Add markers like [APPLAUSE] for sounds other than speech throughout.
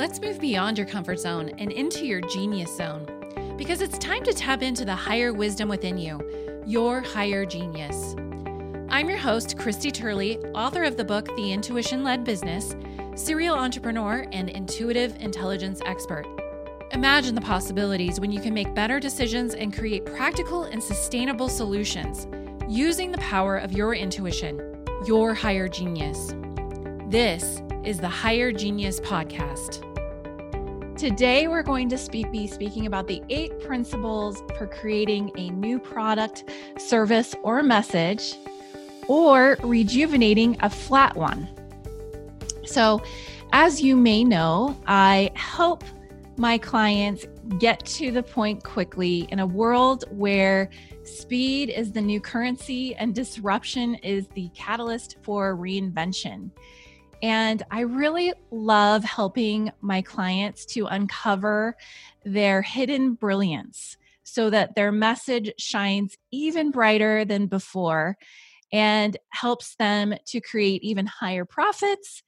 Let's move beyond your comfort zone and into your genius zone because it's time to tap into the higher wisdom within you, your higher genius. I'm your host, Christy Turley, author of the book The Intuition Led Business, serial entrepreneur, and intuitive intelligence expert. Imagine the possibilities when you can make better decisions and create practical and sustainable solutions using the power of your intuition, your higher genius. This is the Higher Genius Podcast. Today, we're going to speak, be speaking about the eight principles for creating a new product, service, or message, or rejuvenating a flat one. So, as you may know, I help my clients get to the point quickly in a world where speed is the new currency and disruption is the catalyst for reinvention. And I really love helping my clients to uncover their hidden brilliance so that their message shines even brighter than before and helps them to create even higher profits,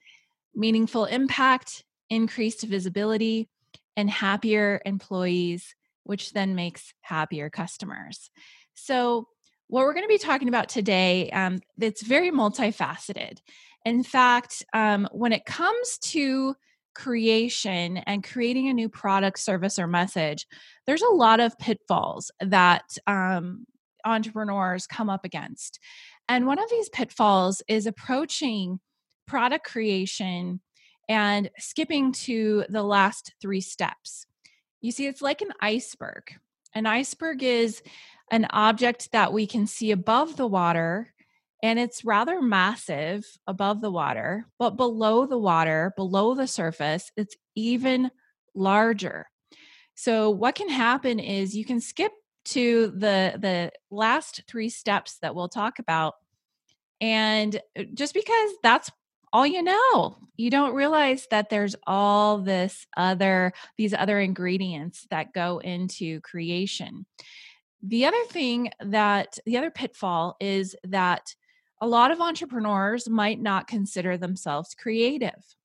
meaningful impact, increased visibility, and happier employees, which then makes happier customers. So, what we're going to be talking about today, um, it's very multifaceted. In fact, um, when it comes to creation and creating a new product, service, or message, there's a lot of pitfalls that um, entrepreneurs come up against. And one of these pitfalls is approaching product creation and skipping to the last three steps. You see, it's like an iceberg. An iceberg is an object that we can see above the water and it's rather massive above the water, but below the water, below the surface, it's even larger. So what can happen is you can skip to the the last 3 steps that we'll talk about and uh, just because that's all you know you don't realize that there's all this other these other ingredients that go into creation the other thing that the other pitfall is that a lot of entrepreneurs might not consider themselves creative.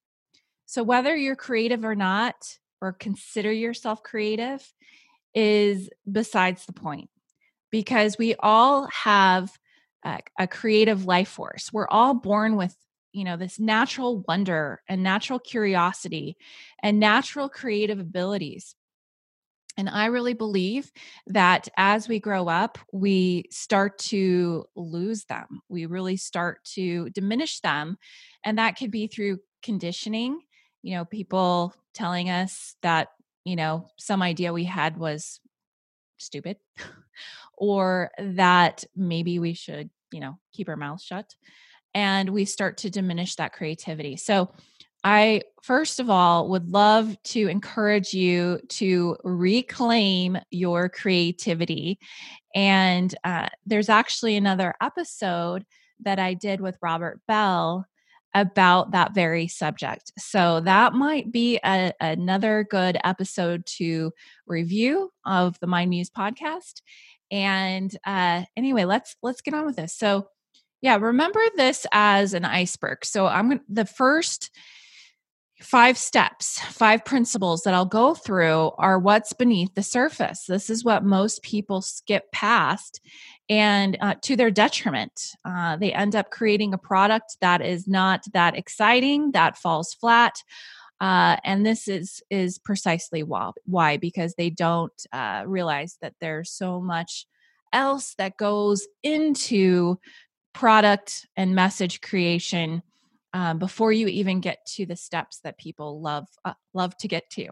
So, whether you're creative or not, or consider yourself creative, is besides the point because we all have a, a, creative life force. We're all born with you know this natural wonder and natural curiosity and natural creative abilities and I really believe that as we grow up, we start to lose them. We really start to diminish them. And that could be through conditioning, you know, people telling us that, you know, some idea we had was stupid [LAUGHS] or that maybe we should, you know, keep our mouths shut. And we start to diminish that creativity. So, I, first of all, would love to encourage you to reclaim your creativity. And uh, there's actually another episode that I did with Robert Bell about that very subject. So that might be a, another good episode to review of the Mind Muse podcast. And uh, anyway, let's let's get on with this. So yeah, remember this as an iceberg. So I'm to the first five steps, five principles that I'll go through are what's beneath the surface. This is what most people skip past, and uh, to their detriment, uh, they end up creating a product that is not that exciting, that falls flat. Uh, and this is is precisely why, why because they don't uh, realize that there's so much else that goes into product and message creation um, before you even get to the steps that people love uh, love to get to.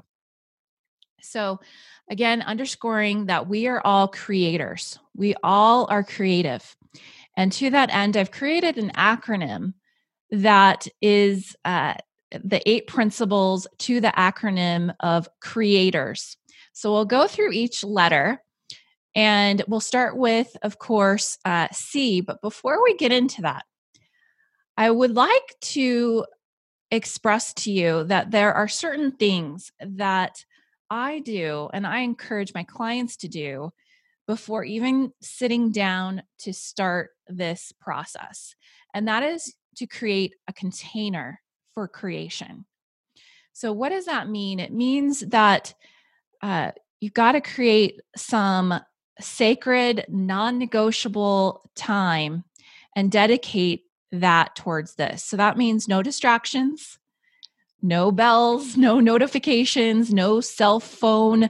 So, again, underscoring that we are all creators. We all are creative. And to that end, I've created an acronym that is uh, the eight principles to the acronym of creators. So we'll go through each letter and we'll start with, of course, uh, C. But before we get into that, I would like to express to you that there are certain things that I do and I encourage my clients to do before even sitting down to start this process. And that is to create a container for creation. So, what does that mean? It means that uh, you've got to create some sacred, non negotiable time and dedicate that towards this. So, that means no distractions, no bells, no notifications, no cell phone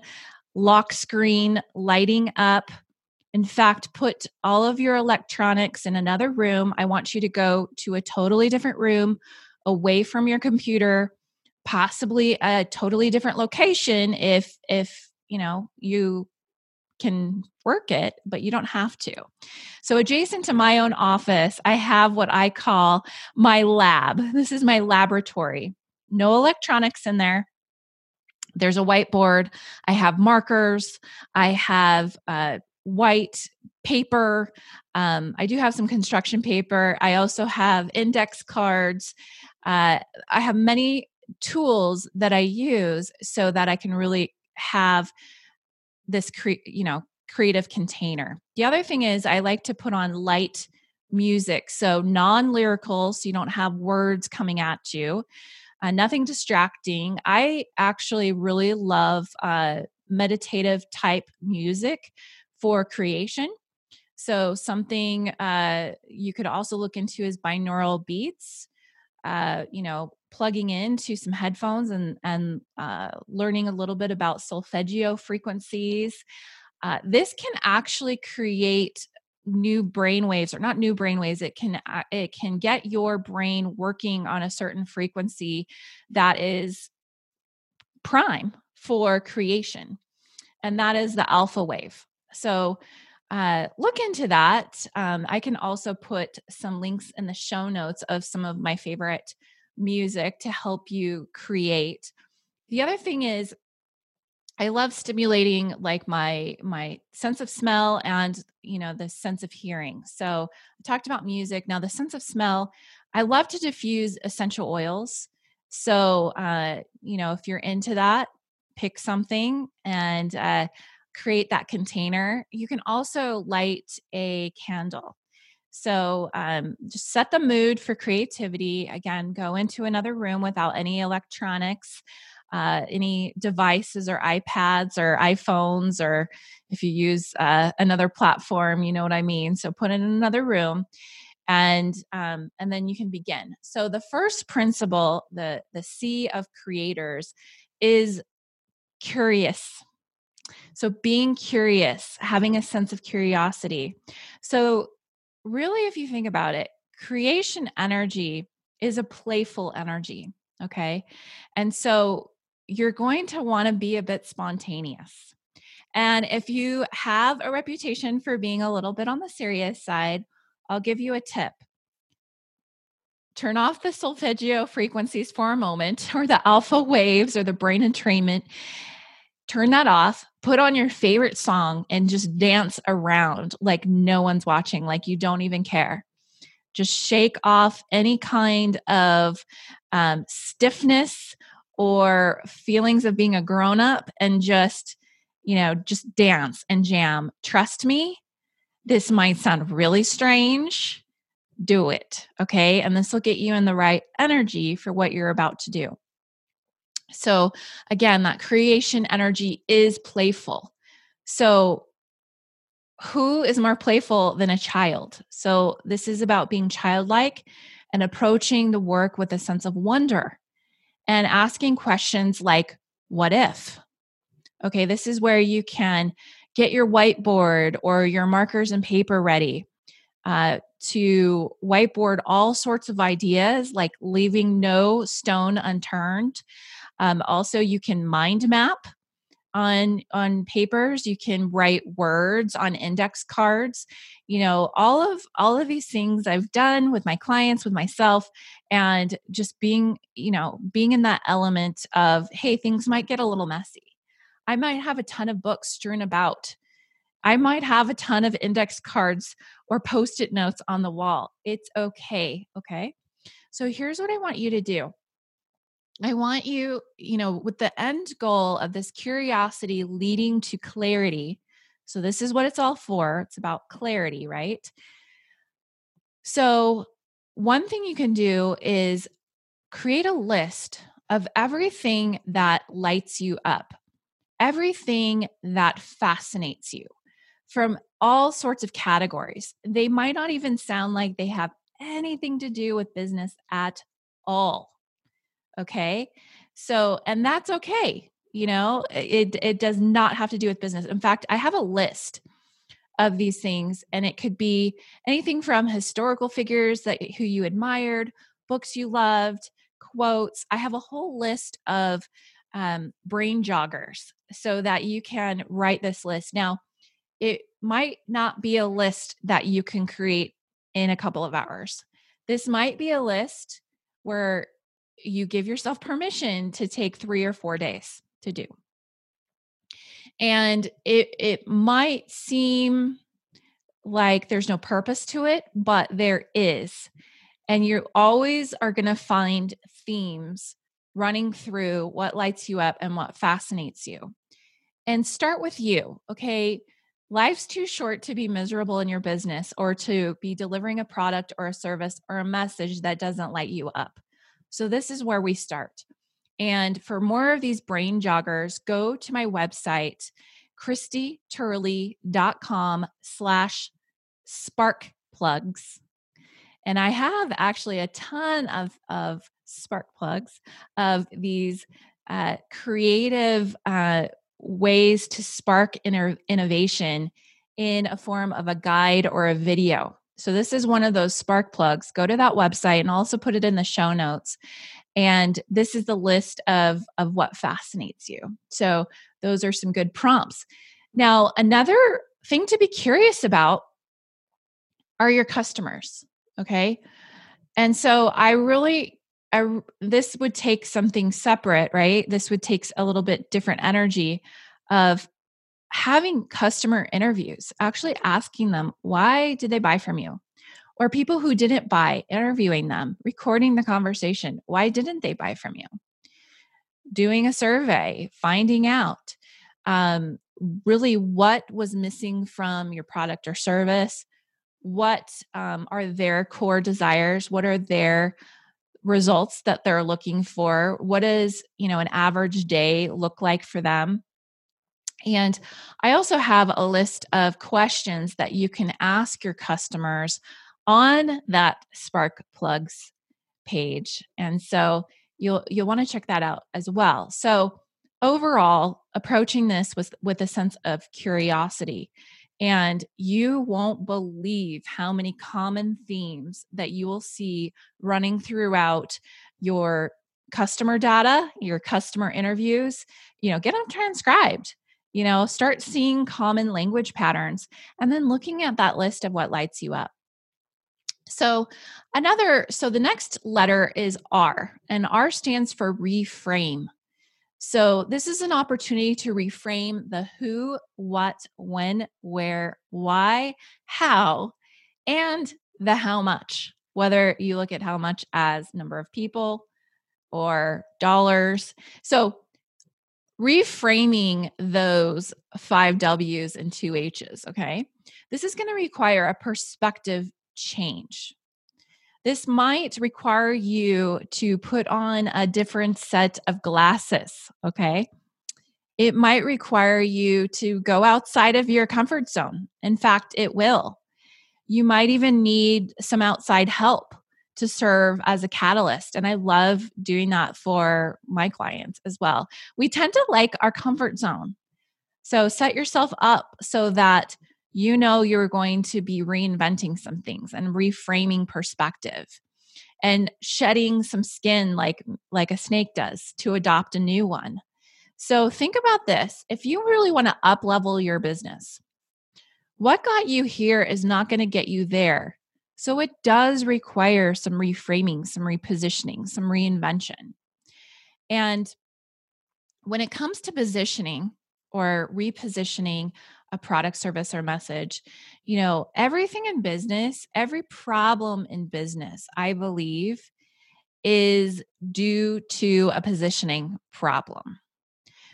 lock screen lighting up. In fact, put all of your electronics in another room. I want you to go to a totally different room away from your computer, possibly a totally different location if if, you know, you can work it, but you don't have to. So, adjacent to my own office, I have what I call my lab. This is my laboratory. No electronics in there. There's a whiteboard. I have markers. I have uh, white paper. Um, I do have some construction paper. I also have index cards. Uh, I have many tools that I use so that I can really have this cre- you know creative container. The other thing is I like to put on light music, so non-lyrical, so you don't have words coming at you uh, nothing distracting. I actually really love uh, meditative type music for creation. So, something uh, you could also look into is binaural beats. Uh, you know, plugging into some headphones and and uh, learning a little bit about solfeggio frequencies. Uh, this can actually create new brain waves or not new brain waves it can uh, it can get your brain working on a certain frequency that is prime for creation and that is the alpha wave so uh, look into that um, i can also put some links in the show notes of some of my favorite music to help you create the other thing is I love stimulating like my my sense of smell and you know the sense of hearing. So I talked about music. Now the sense of smell, I love to diffuse essential oils. So uh, you know if you're into that, pick something and uh, create that container. You can also light a candle. So um, just set the mood for creativity. Again, go into another room without any electronics uh, any devices or iPads or iPhones, or if you use uh, another platform, you know what I mean. So put in another room, and um, and then you can begin. So the first principle, the the C of creators, is curious. So being curious, having a sense of curiosity. So really, if you think about it, creation energy is a playful energy. Okay. And so you're going to want to be a bit spontaneous. And if you have a reputation for being a little bit on the serious side, I'll give you a tip. Turn off the solfeggio frequencies for a moment, [LAUGHS] or the alpha waves, or the brain entrainment. Turn that off, put on your favorite song, and just dance around like no one's watching, like you don't even care. Just shake off any kind of um, stiffness or feelings of being a grown up and just, you know, just dance and jam. Trust me, this might sound really strange. Do it. Okay. And this will get you in the right energy for what you're about to do. So, again, that creation energy is playful. So, who is more playful than a child? So, this is about being childlike and approaching the work with a sense of wonder and asking questions like, what if? Okay, this is where you can get your whiteboard or your markers and paper ready uh, to whiteboard all sorts of ideas, like leaving no stone unturned. Um, also, you can mind map on on papers you can write words on index cards you know all of all of these things i've done with my clients with myself and just being you know being in that element of hey things might get a little messy. I might have a ton of books strewn about. I might have a ton of index cards or post-it notes on the wall. It's okay okay? So here's what i want you to do I want you, you know, with the end goal of this curiosity leading to clarity. So, this is what it's all for. It's about clarity, right? So, one thing you can do is create a list of everything that lights you up, everything that fascinates you from all sorts of categories. They might not even sound like they have anything to do with business at all. Okay. So, and that's okay. You know, it, it does not have to do with business. In fact, I have a list of these things, and it could be anything from historical figures that who you admired, books you loved, quotes. I have a whole list of um, brain joggers so that you can write this list. Now, it might not be a list that you can create in a couple of hours. This might be a list where you give yourself permission to take three or four days to do. And it it might seem like there's no purpose to it, but there is. And you always are going to find themes running through what lights you up and what fascinates you. And start with you, okay? Life's too short to be miserable in your business or to be delivering a product or a service or a message that doesn't light you up. So, this is where we start. And for more of these brain joggers, go to my website, christyturley.com slash spark plugs. And I have actually a ton of, of spark plugs of these uh, creative uh, ways to spark inner innovation in a form of a guide or a video. So this is one of those spark plugs. Go to that website and also put it in the show notes. And this is the list of of what fascinates you. So those are some good prompts. Now, another thing to be curious about are your customers, okay? And so I really I, this would take something separate, right? This would take a little bit different energy of having customer interviews, actually asking them, why did they buy from you? Or people who didn't buy, interviewing them, recording the conversation. Why didn't they buy from you? Doing a survey, finding out um, really what was missing from your product or service. What um, are their core desires? What are their results that they're looking for what does you know an average day look like for them and i also have a list of questions that you can ask your customers on that spark plugs page and so you'll you'll want to check that out as well so overall approaching this with with a sense of curiosity and you won't believe how many common themes that you will see running throughout your customer data, your customer interviews. You know, get them transcribed. You know, start seeing common language patterns and then looking at that list of what lights you up. So, another, so the next letter is R, and R stands for reframe. So, this is an opportunity to reframe the who, what, when, where, why, how, and the how much. Whether you look at how much as number of people or dollars. So, reframing those five W's and two H's, okay? This is going to require a perspective change. This might require you to put on a different set of glasses, okay? It might require you to go outside of your comfort zone. In fact, it will. You might even need some outside help to serve as a catalyst. And I love doing that for my clients as well. We tend to like our comfort zone. So set yourself up so that you know you're going to be reinventing some things and reframing perspective and shedding some skin like like a snake does to adopt a new one so think about this if you really want to up level your business what got you here is not going to get you there so it does require some reframing some repositioning some reinvention and when it comes to positioning or repositioning a product, service, or message. You know, everything in business, every problem in business, I believe, is due to a positioning problem.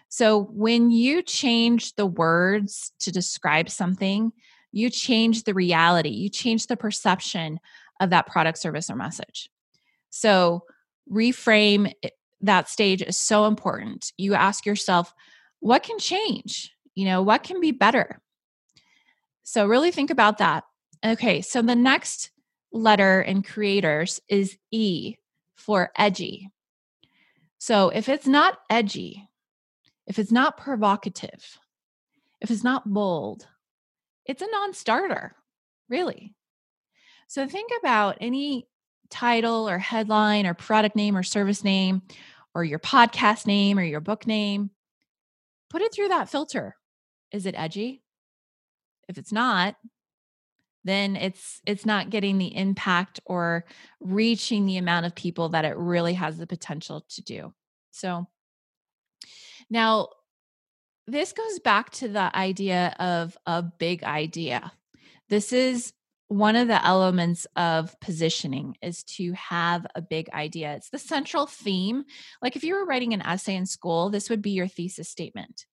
So when you change the words to describe something, you change the reality, you change the perception of that product, service, or message. So reframe that stage is so important. You ask yourself, what can change? You know, what can be better? So, really think about that. Okay, so the next letter in creators is E for edgy. So, if it's not edgy, if it's not provocative, if it's not bold, it's a non starter, really. So, think about any title or headline or product name or service name or your podcast name or your book name. Put it through that filter. Is it edgy? If it's not, then it's it's not getting the impact or reaching the amount of people that it really has the potential to do. So now this goes back to the idea of a big idea. This is one of the elements of positioning is to have a big idea. It's the central theme. Like if you were writing an essay in school, this would be your thesis statement.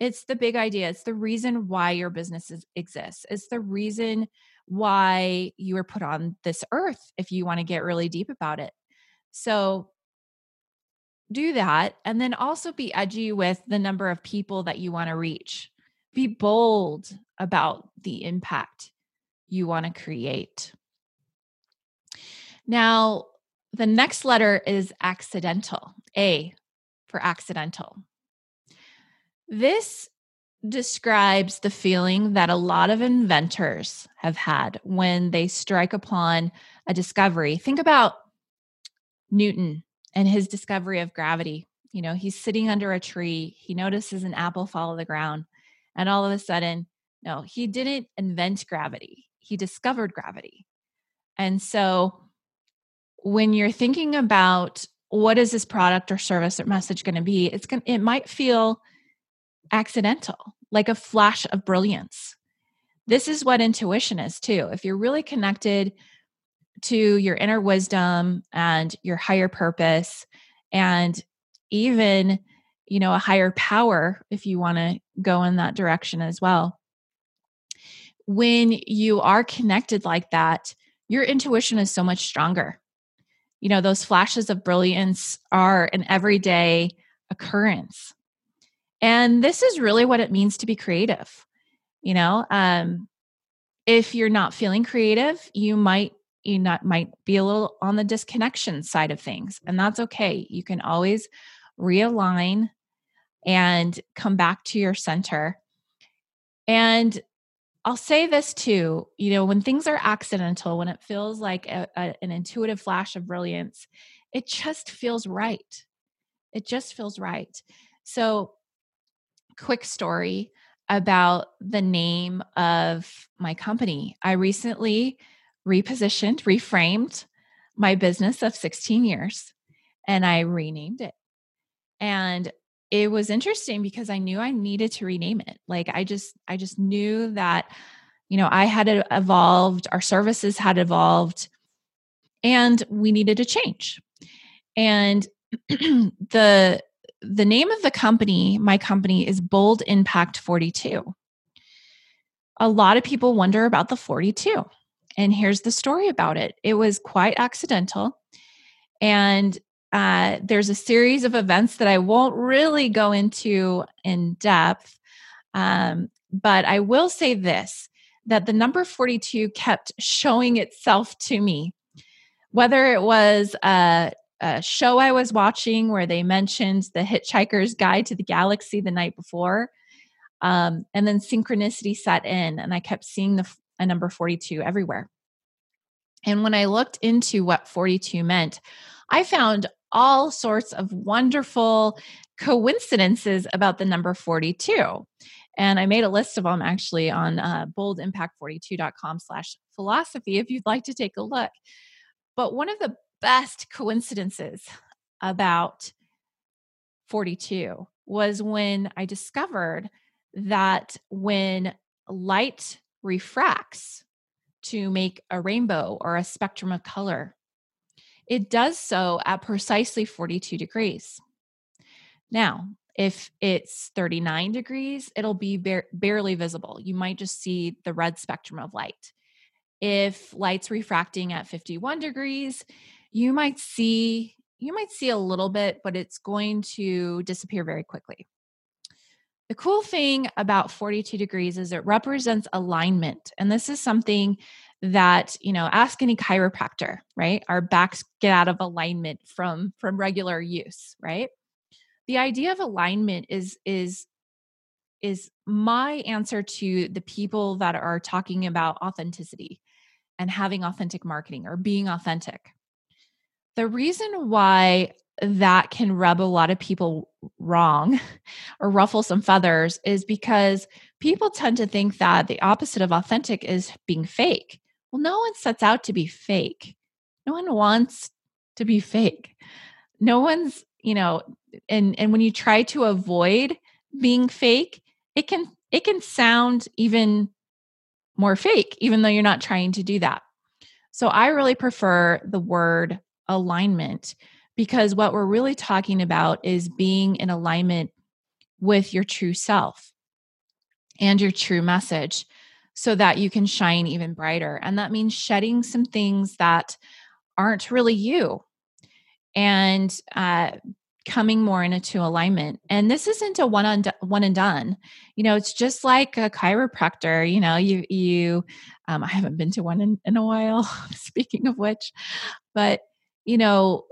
It's the big idea. It's the reason why your business is, exists. It's the reason why you were put on this earth if you want to get really deep about it. So do that. And then also be edgy with the number of people that you want to reach. Be bold about the impact you want to create. Now, the next letter is accidental, A for accidental. This describes the feeling that a lot of inventors have had when they strike upon a discovery. Think about Newton and his discovery of gravity. You know, he's sitting under a tree, he notices an apple fall to the ground, and all of a sudden, no, he didn't invent gravity, he discovered gravity. And so, when you're thinking about what is this product or service or message going to be, it's going it might feel accidental, like a flash of brilliance. This is what intuition is too. If you're really connected to your inner wisdom and your higher purpose and even you know a higher power if you want to go in that direction as well when you are connected like that your intuition is so much stronger you know those flashes of brilliance are an everyday occurrence and this is really what it means to be creative. You know, um, if you're not feeling creative, you might you not might be a little on the disconnection side of things, and that's okay. You can always realign and come back to your center. And I'll say this too, you know, when things are accidental, when it feels like a, a, an intuitive flash of brilliance, it just feels right. It just feels right. So quick story about the name of my company. I recently repositioned, reframed my business of 16 years and I renamed it. And it was interesting because I knew I needed to rename it. Like I just I just knew that you know, I had evolved, our services had evolved and we needed to change. And [CLEARS THROAT] the the name of the company, my company, is Bold Impact 42. A lot of people wonder about the 42. And here's the story about it it was quite accidental. And uh, there's a series of events that I won't really go into in depth. Um, but I will say this that the number 42 kept showing itself to me. Whether it was a a show I was watching where they mentioned the Hitchhiker's Guide to the Galaxy the night before. Um, and then synchronicity set in, and I kept seeing the a number 42 everywhere. And when I looked into what 42 meant, I found all sorts of wonderful coincidences about the number 42. And I made a list of them actually on uh, boldimpact42.com slash philosophy if you'd like to take a look. But one of the best coincidences about 42 was when I discovered that when light refracts to make a rainbow or a spectrum of color, it does so at precisely 42 degrees. Now, if it's 39 degrees, it'll be bar- barely visible. You might just see the red spectrum of light. If light's refracting at 51 degrees, you might see you might see a little bit, but it's going to disappear very quickly. The cool thing about 42 degrees is it represents alignment. And this is something that, you know, ask any chiropractor, right? Our backs get out of alignment from from regular use, right? The idea of alignment is is is my answer to the people that are talking about authenticity and having authentic marketing or being authentic. The reason why that can rub a lot of people wrong [LAUGHS] or ruffle some feathers is because people tend to think that the opposite of authentic is being fake. Well, no one sets out to be fake. No one wants to be fake. No one's, you know, and and when you try to avoid being fake, it can it can sound even more fake even though you're not trying to do that. So I really prefer the word alignment because what we're really talking about is being in alignment with your true self and your true message so that you can shine even brighter. And that means shedding some things that aren't really you and uh, coming more into alignment. And this isn't a one on one and done. You know, it's just like a chiropractor. You know, you you um, I haven't been to one in, in a while. [LAUGHS] speaking of which, but you know,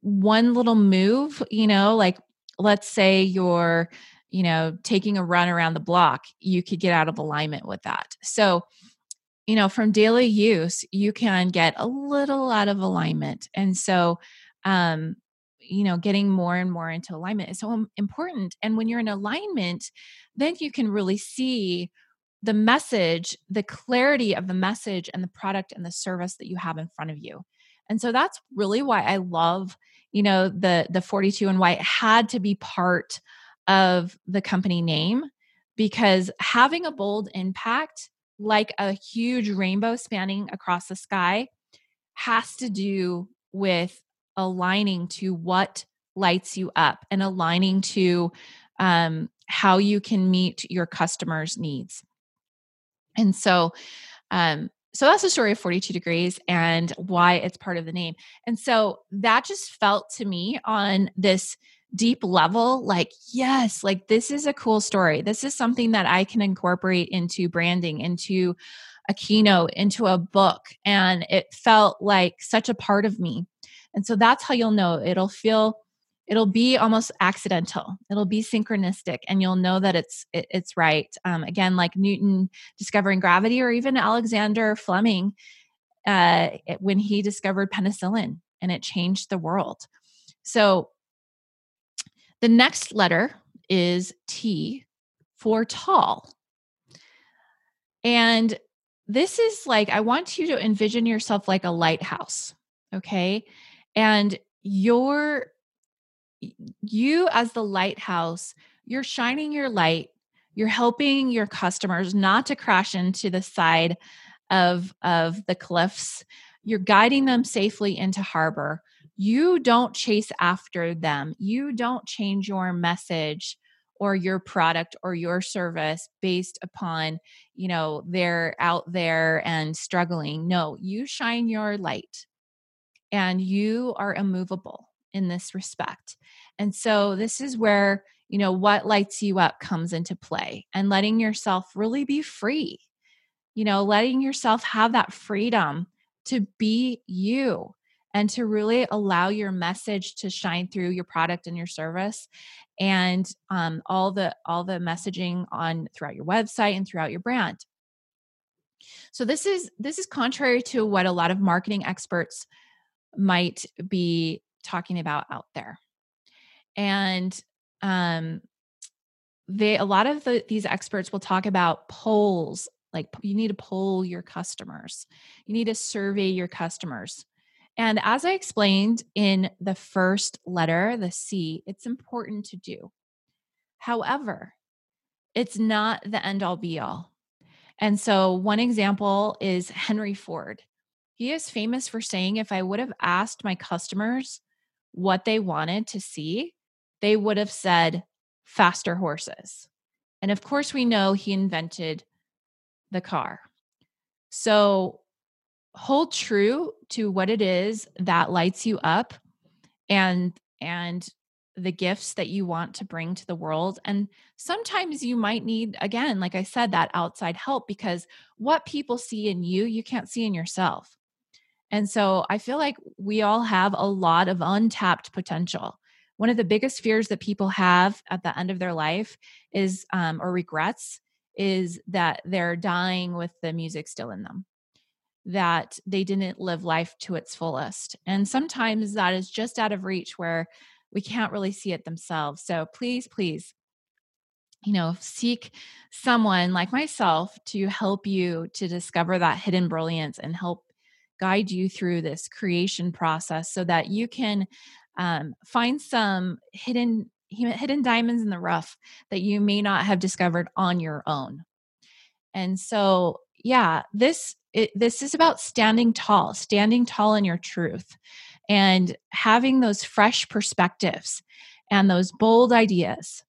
one little move, you know, like let's say you're, you know, taking a run around the block, you could get out of alignment with that. So, you know, from daily use, you can get a little out of alignment. And so, um, you know, getting more and more into alignment is so important. And when you're in alignment, then you can really see the message, the clarity of the message and the product and the service that you have in front of you. And so that's really why I love, you know, the the 42 and why it had to be part of the company name because having a bold impact like a huge rainbow spanning across the sky has to do with aligning to what lights you up and aligning to um, how you can meet your customers' needs. And so, um, so that's the story of 42 degrees and why it's part of the name. And so that just felt to me on this deep level like, yes, like this is a cool story. This is something that I can incorporate into branding, into a keynote, into a book. And it felt like such a part of me. And so that's how you'll know it'll feel it'll be almost accidental. It'll be synchronistic and you'll know that it's it, it's right. Um, again like newton discovering gravity or even alexander fleming uh, it, when he discovered penicillin and it changed the world. So the next letter is t for tall. And this is like i want you to envision yourself like a lighthouse okay? And your you as the lighthouse, you're shining your light, you're helping your customers not to crash into the side of of the cliffs. You're guiding them safely into harbor. You don't chase after them. You don't change your message or your product or your service based upon, you know, they're out there and struggling. No, you shine your light and you are immovable in this respect. And so this is where, you know, what lights you up comes into play and letting yourself really be free. You know, letting yourself have that freedom to be you and to really allow your message to shine through your product and your service and um, all the all the messaging on throughout your website and throughout your brand so this is this is contrary to what a lot of marketing experts might be talking about out there. And um they a lot of the, these experts will talk about polls like you need to poll your customers. You need to survey your customers. And as I explained in the first letter, the C, it's important to do. However, it's not the end all be all. And so, one example is Henry Ford. He is famous for saying, if I would have asked my customers what they wanted to see, they would have said faster horses. And of course, we know he invented the car. So hold true to what it is that lights you up and and the gifts that you want to bring to the world and sometimes you might need again like i said that outside help because what people see in you you can't see in yourself and so i feel like we all have a lot of untapped potential. One of the biggest fears that people have at the end of their life is um, or regrets is that they're dying with the music still in them that they didn't live life to its fullest. And sometimes that is just out of reach where we can't really see it themselves. So please please you know seek someone like myself to help you to discover that hidden brilliance and help guide you through this creation process so that you can um, find some hidden hidden diamonds in the rough that you may not have discovered on your own. And so yeah this it, this is about standing tall standing tall in your truth and having those fresh perspectives and those bold ideas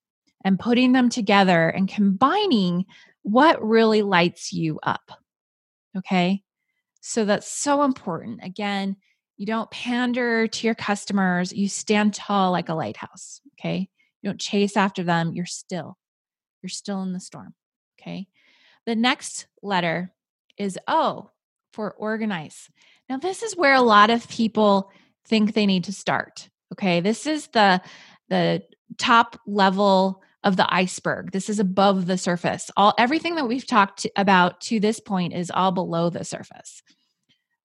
and putting them together and combining what really lights you up okay so that's so important again you don't pander to your customers. You stand tall like a lighthouse. Okay. You don't chase after them. You're still, you're still in the storm. Okay. The next letter is O for organize. Now, this is where a lot of people think they need to start. Okay. This is the, the top level of the iceberg. This is above the surface. All everything that we've talked about to this point is all below the surface.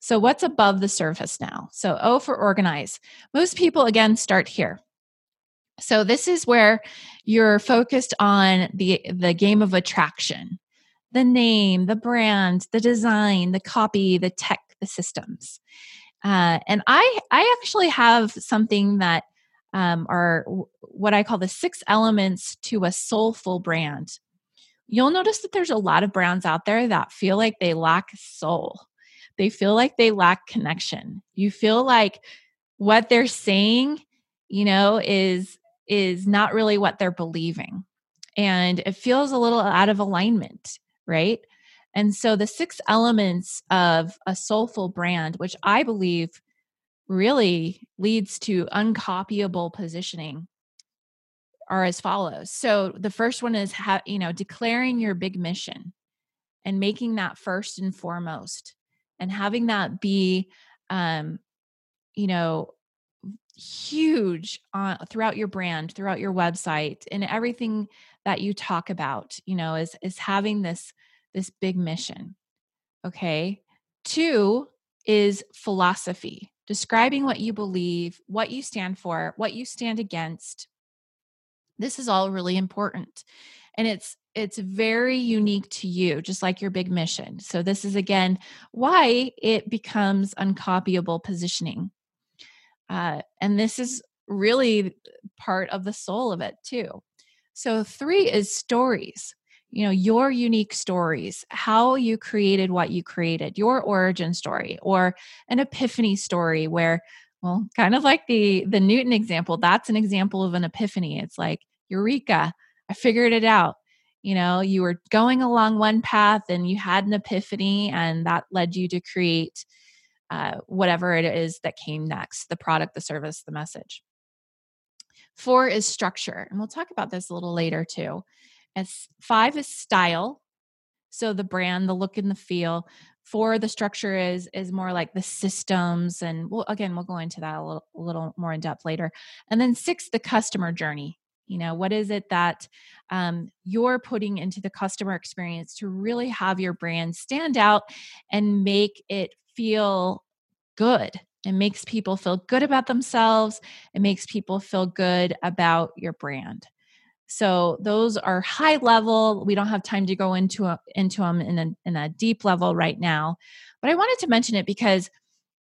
So, what's above the surface now? So, O for organize. Most people, again, start here. So, this is where you're focused on the, the game of attraction the name, the brand, the design, the copy, the tech, the systems. Uh, and I, I actually have something that um, are what I call the six elements to a soulful brand. You'll notice that there's a lot of brands out there that feel like they lack soul they feel like they lack connection. You feel like what they're saying, you know, is is not really what they're believing. And it feels a little out of alignment, right? And so the six elements of a soulful brand, which I believe really leads to uncopyable positioning are as follows. So the first one is ha- you know declaring your big mission and making that first and foremost and having that be um you know huge uh, throughout your brand throughout your website and everything that you talk about you know is is having this this big mission okay two is philosophy describing what you believe what you stand for what you stand against this is all really important. And it's it's very unique to you just like your big mission. So this is again why it becomes uncopyable positioning. Uh, and this is really part of the soul of it too. So three is stories you know your unique stories how you created what you created your origin story or an epiphany story where well kind of like the the newton example that's an example of an epiphany. It's like eureka i figured it out. You know you were going along one path and you had an epiphany and that led you to create uh, whatever it is that came next the product the service the message. Four is structure and we'll talk about this a little later too as five is style. So the brand the look and the feel. Four the structure is is more like the systems and well again we'll go into that a little, a little more in depth later. And then six the customer journey. You know what is it that um, you're putting into the customer experience to really have your brand stand out and make it feel good? It makes people feel good about themselves. It makes people feel good about your brand so those are high level we don't have time to go into a, into them in a, in a deep level right now but i wanted to mention it because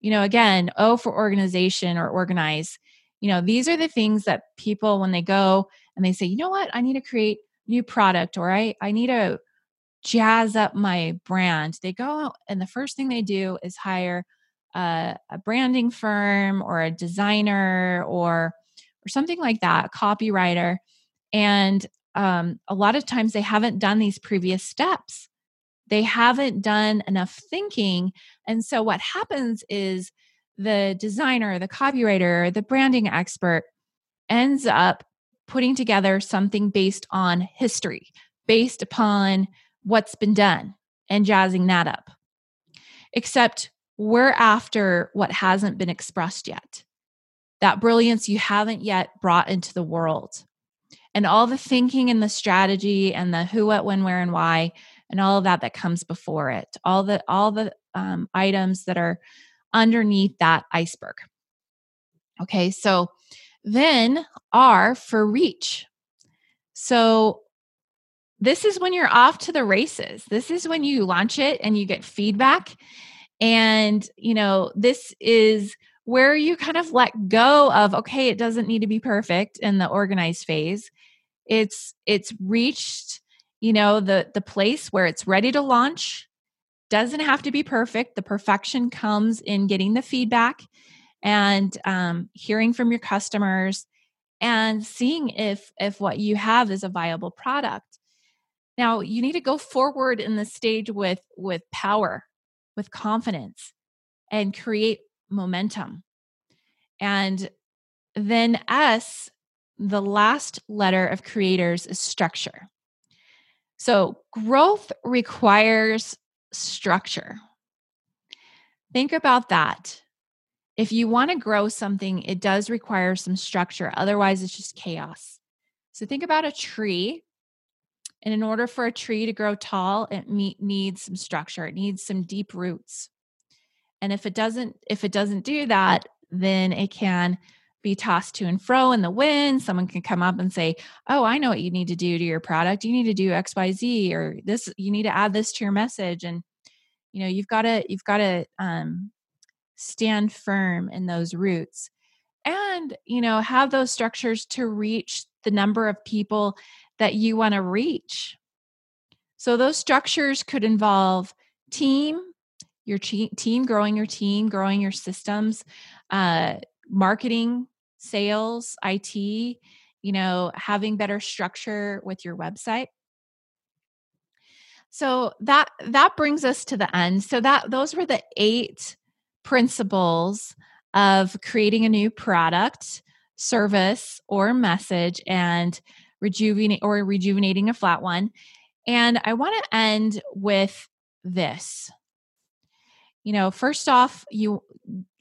you know again o for organization or organize you know these are the things that people when they go and they say you know what? I need to create new product or i i need to jazz up my brand they go out and the first thing they do is hire a, a branding firm or a designer or or something like that a copywriter and um, a lot of times they haven't done these previous steps they haven't done enough thinking and so what happens is the designer, the copywriter, the branding expert ends up putting together something based on history, based upon what's been done and jazzing that up. Except we're after what hasn't been expressed yet. That brilliance you haven't yet brought into the world. And all the thinking and the strategy and the who, what, when, where, and why, and all of that that comes before it. All the all the um, items that are underneath that iceberg. Okay, so then R for reach. So this is when you're off to the races. This is when you launch it and you get feedback. And, you know, this is where you kind of let go of, okay, it doesn't need to be perfect in the organized phase. It's, it's reached, you know, the, the place where it's ready to launch. Doesn't have to be perfect. The perfection comes in getting the feedback and um, hearing from your customers and seeing if if what you have is a viable product now you need to go forward in the stage with with power with confidence and create momentum and then s the last letter of creators is structure so growth requires structure think about that if you want to grow something, it does require some structure. Otherwise, it's just chaos. So think about a tree. And in order for a tree to grow tall, it needs some structure. It needs some deep roots. And if it doesn't, if it doesn't do that, then it can be tossed to and fro in the wind. Someone can come up and say, "Oh, I know what you need to do to your product. You need to do X, Y, Z, or this. You need to add this to your message." And you know, you've got to you've got to um, stand firm in those roots and you know have those structures to reach the number of people that you want to reach so those structures could involve team your team growing your team growing your systems uh, marketing sales it you know having better structure with your website so that that brings us to the end so that those were the eight principles of creating a new product, service, or message and rejuvenate or rejuvenating a flat one. And I want to end with this. You know, first off, you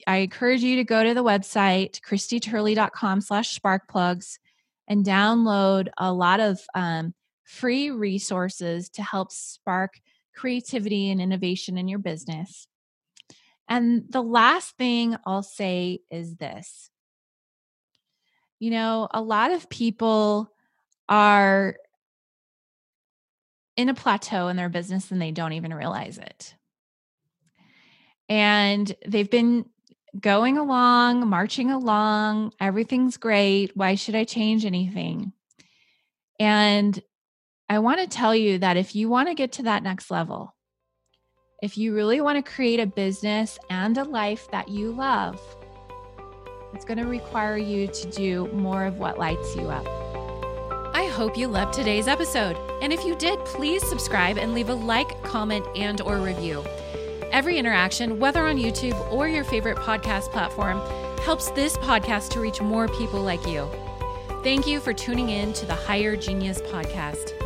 I encourage you to go to the website, christyturley.com slash sparkplugs and download a lot of um, free resources to help spark creativity and innovation in your business. And the last thing I'll say is this you know, a lot of people are in a plateau in their business and they don't even realize it. And they've been going along, marching along, everything's great. Why should I change anything? And I want to tell you that if you want to get to that next level, if you really want to create a business and a life that you love, it's going to require you to do more of what lights you up. I hope you loved today's episode. And if you did, please subscribe and leave a like, comment, and or review. Every interaction, whether on YouTube or your favorite podcast platform, helps this podcast to reach more people like you. Thank you for tuning in to the Higher Genius podcast.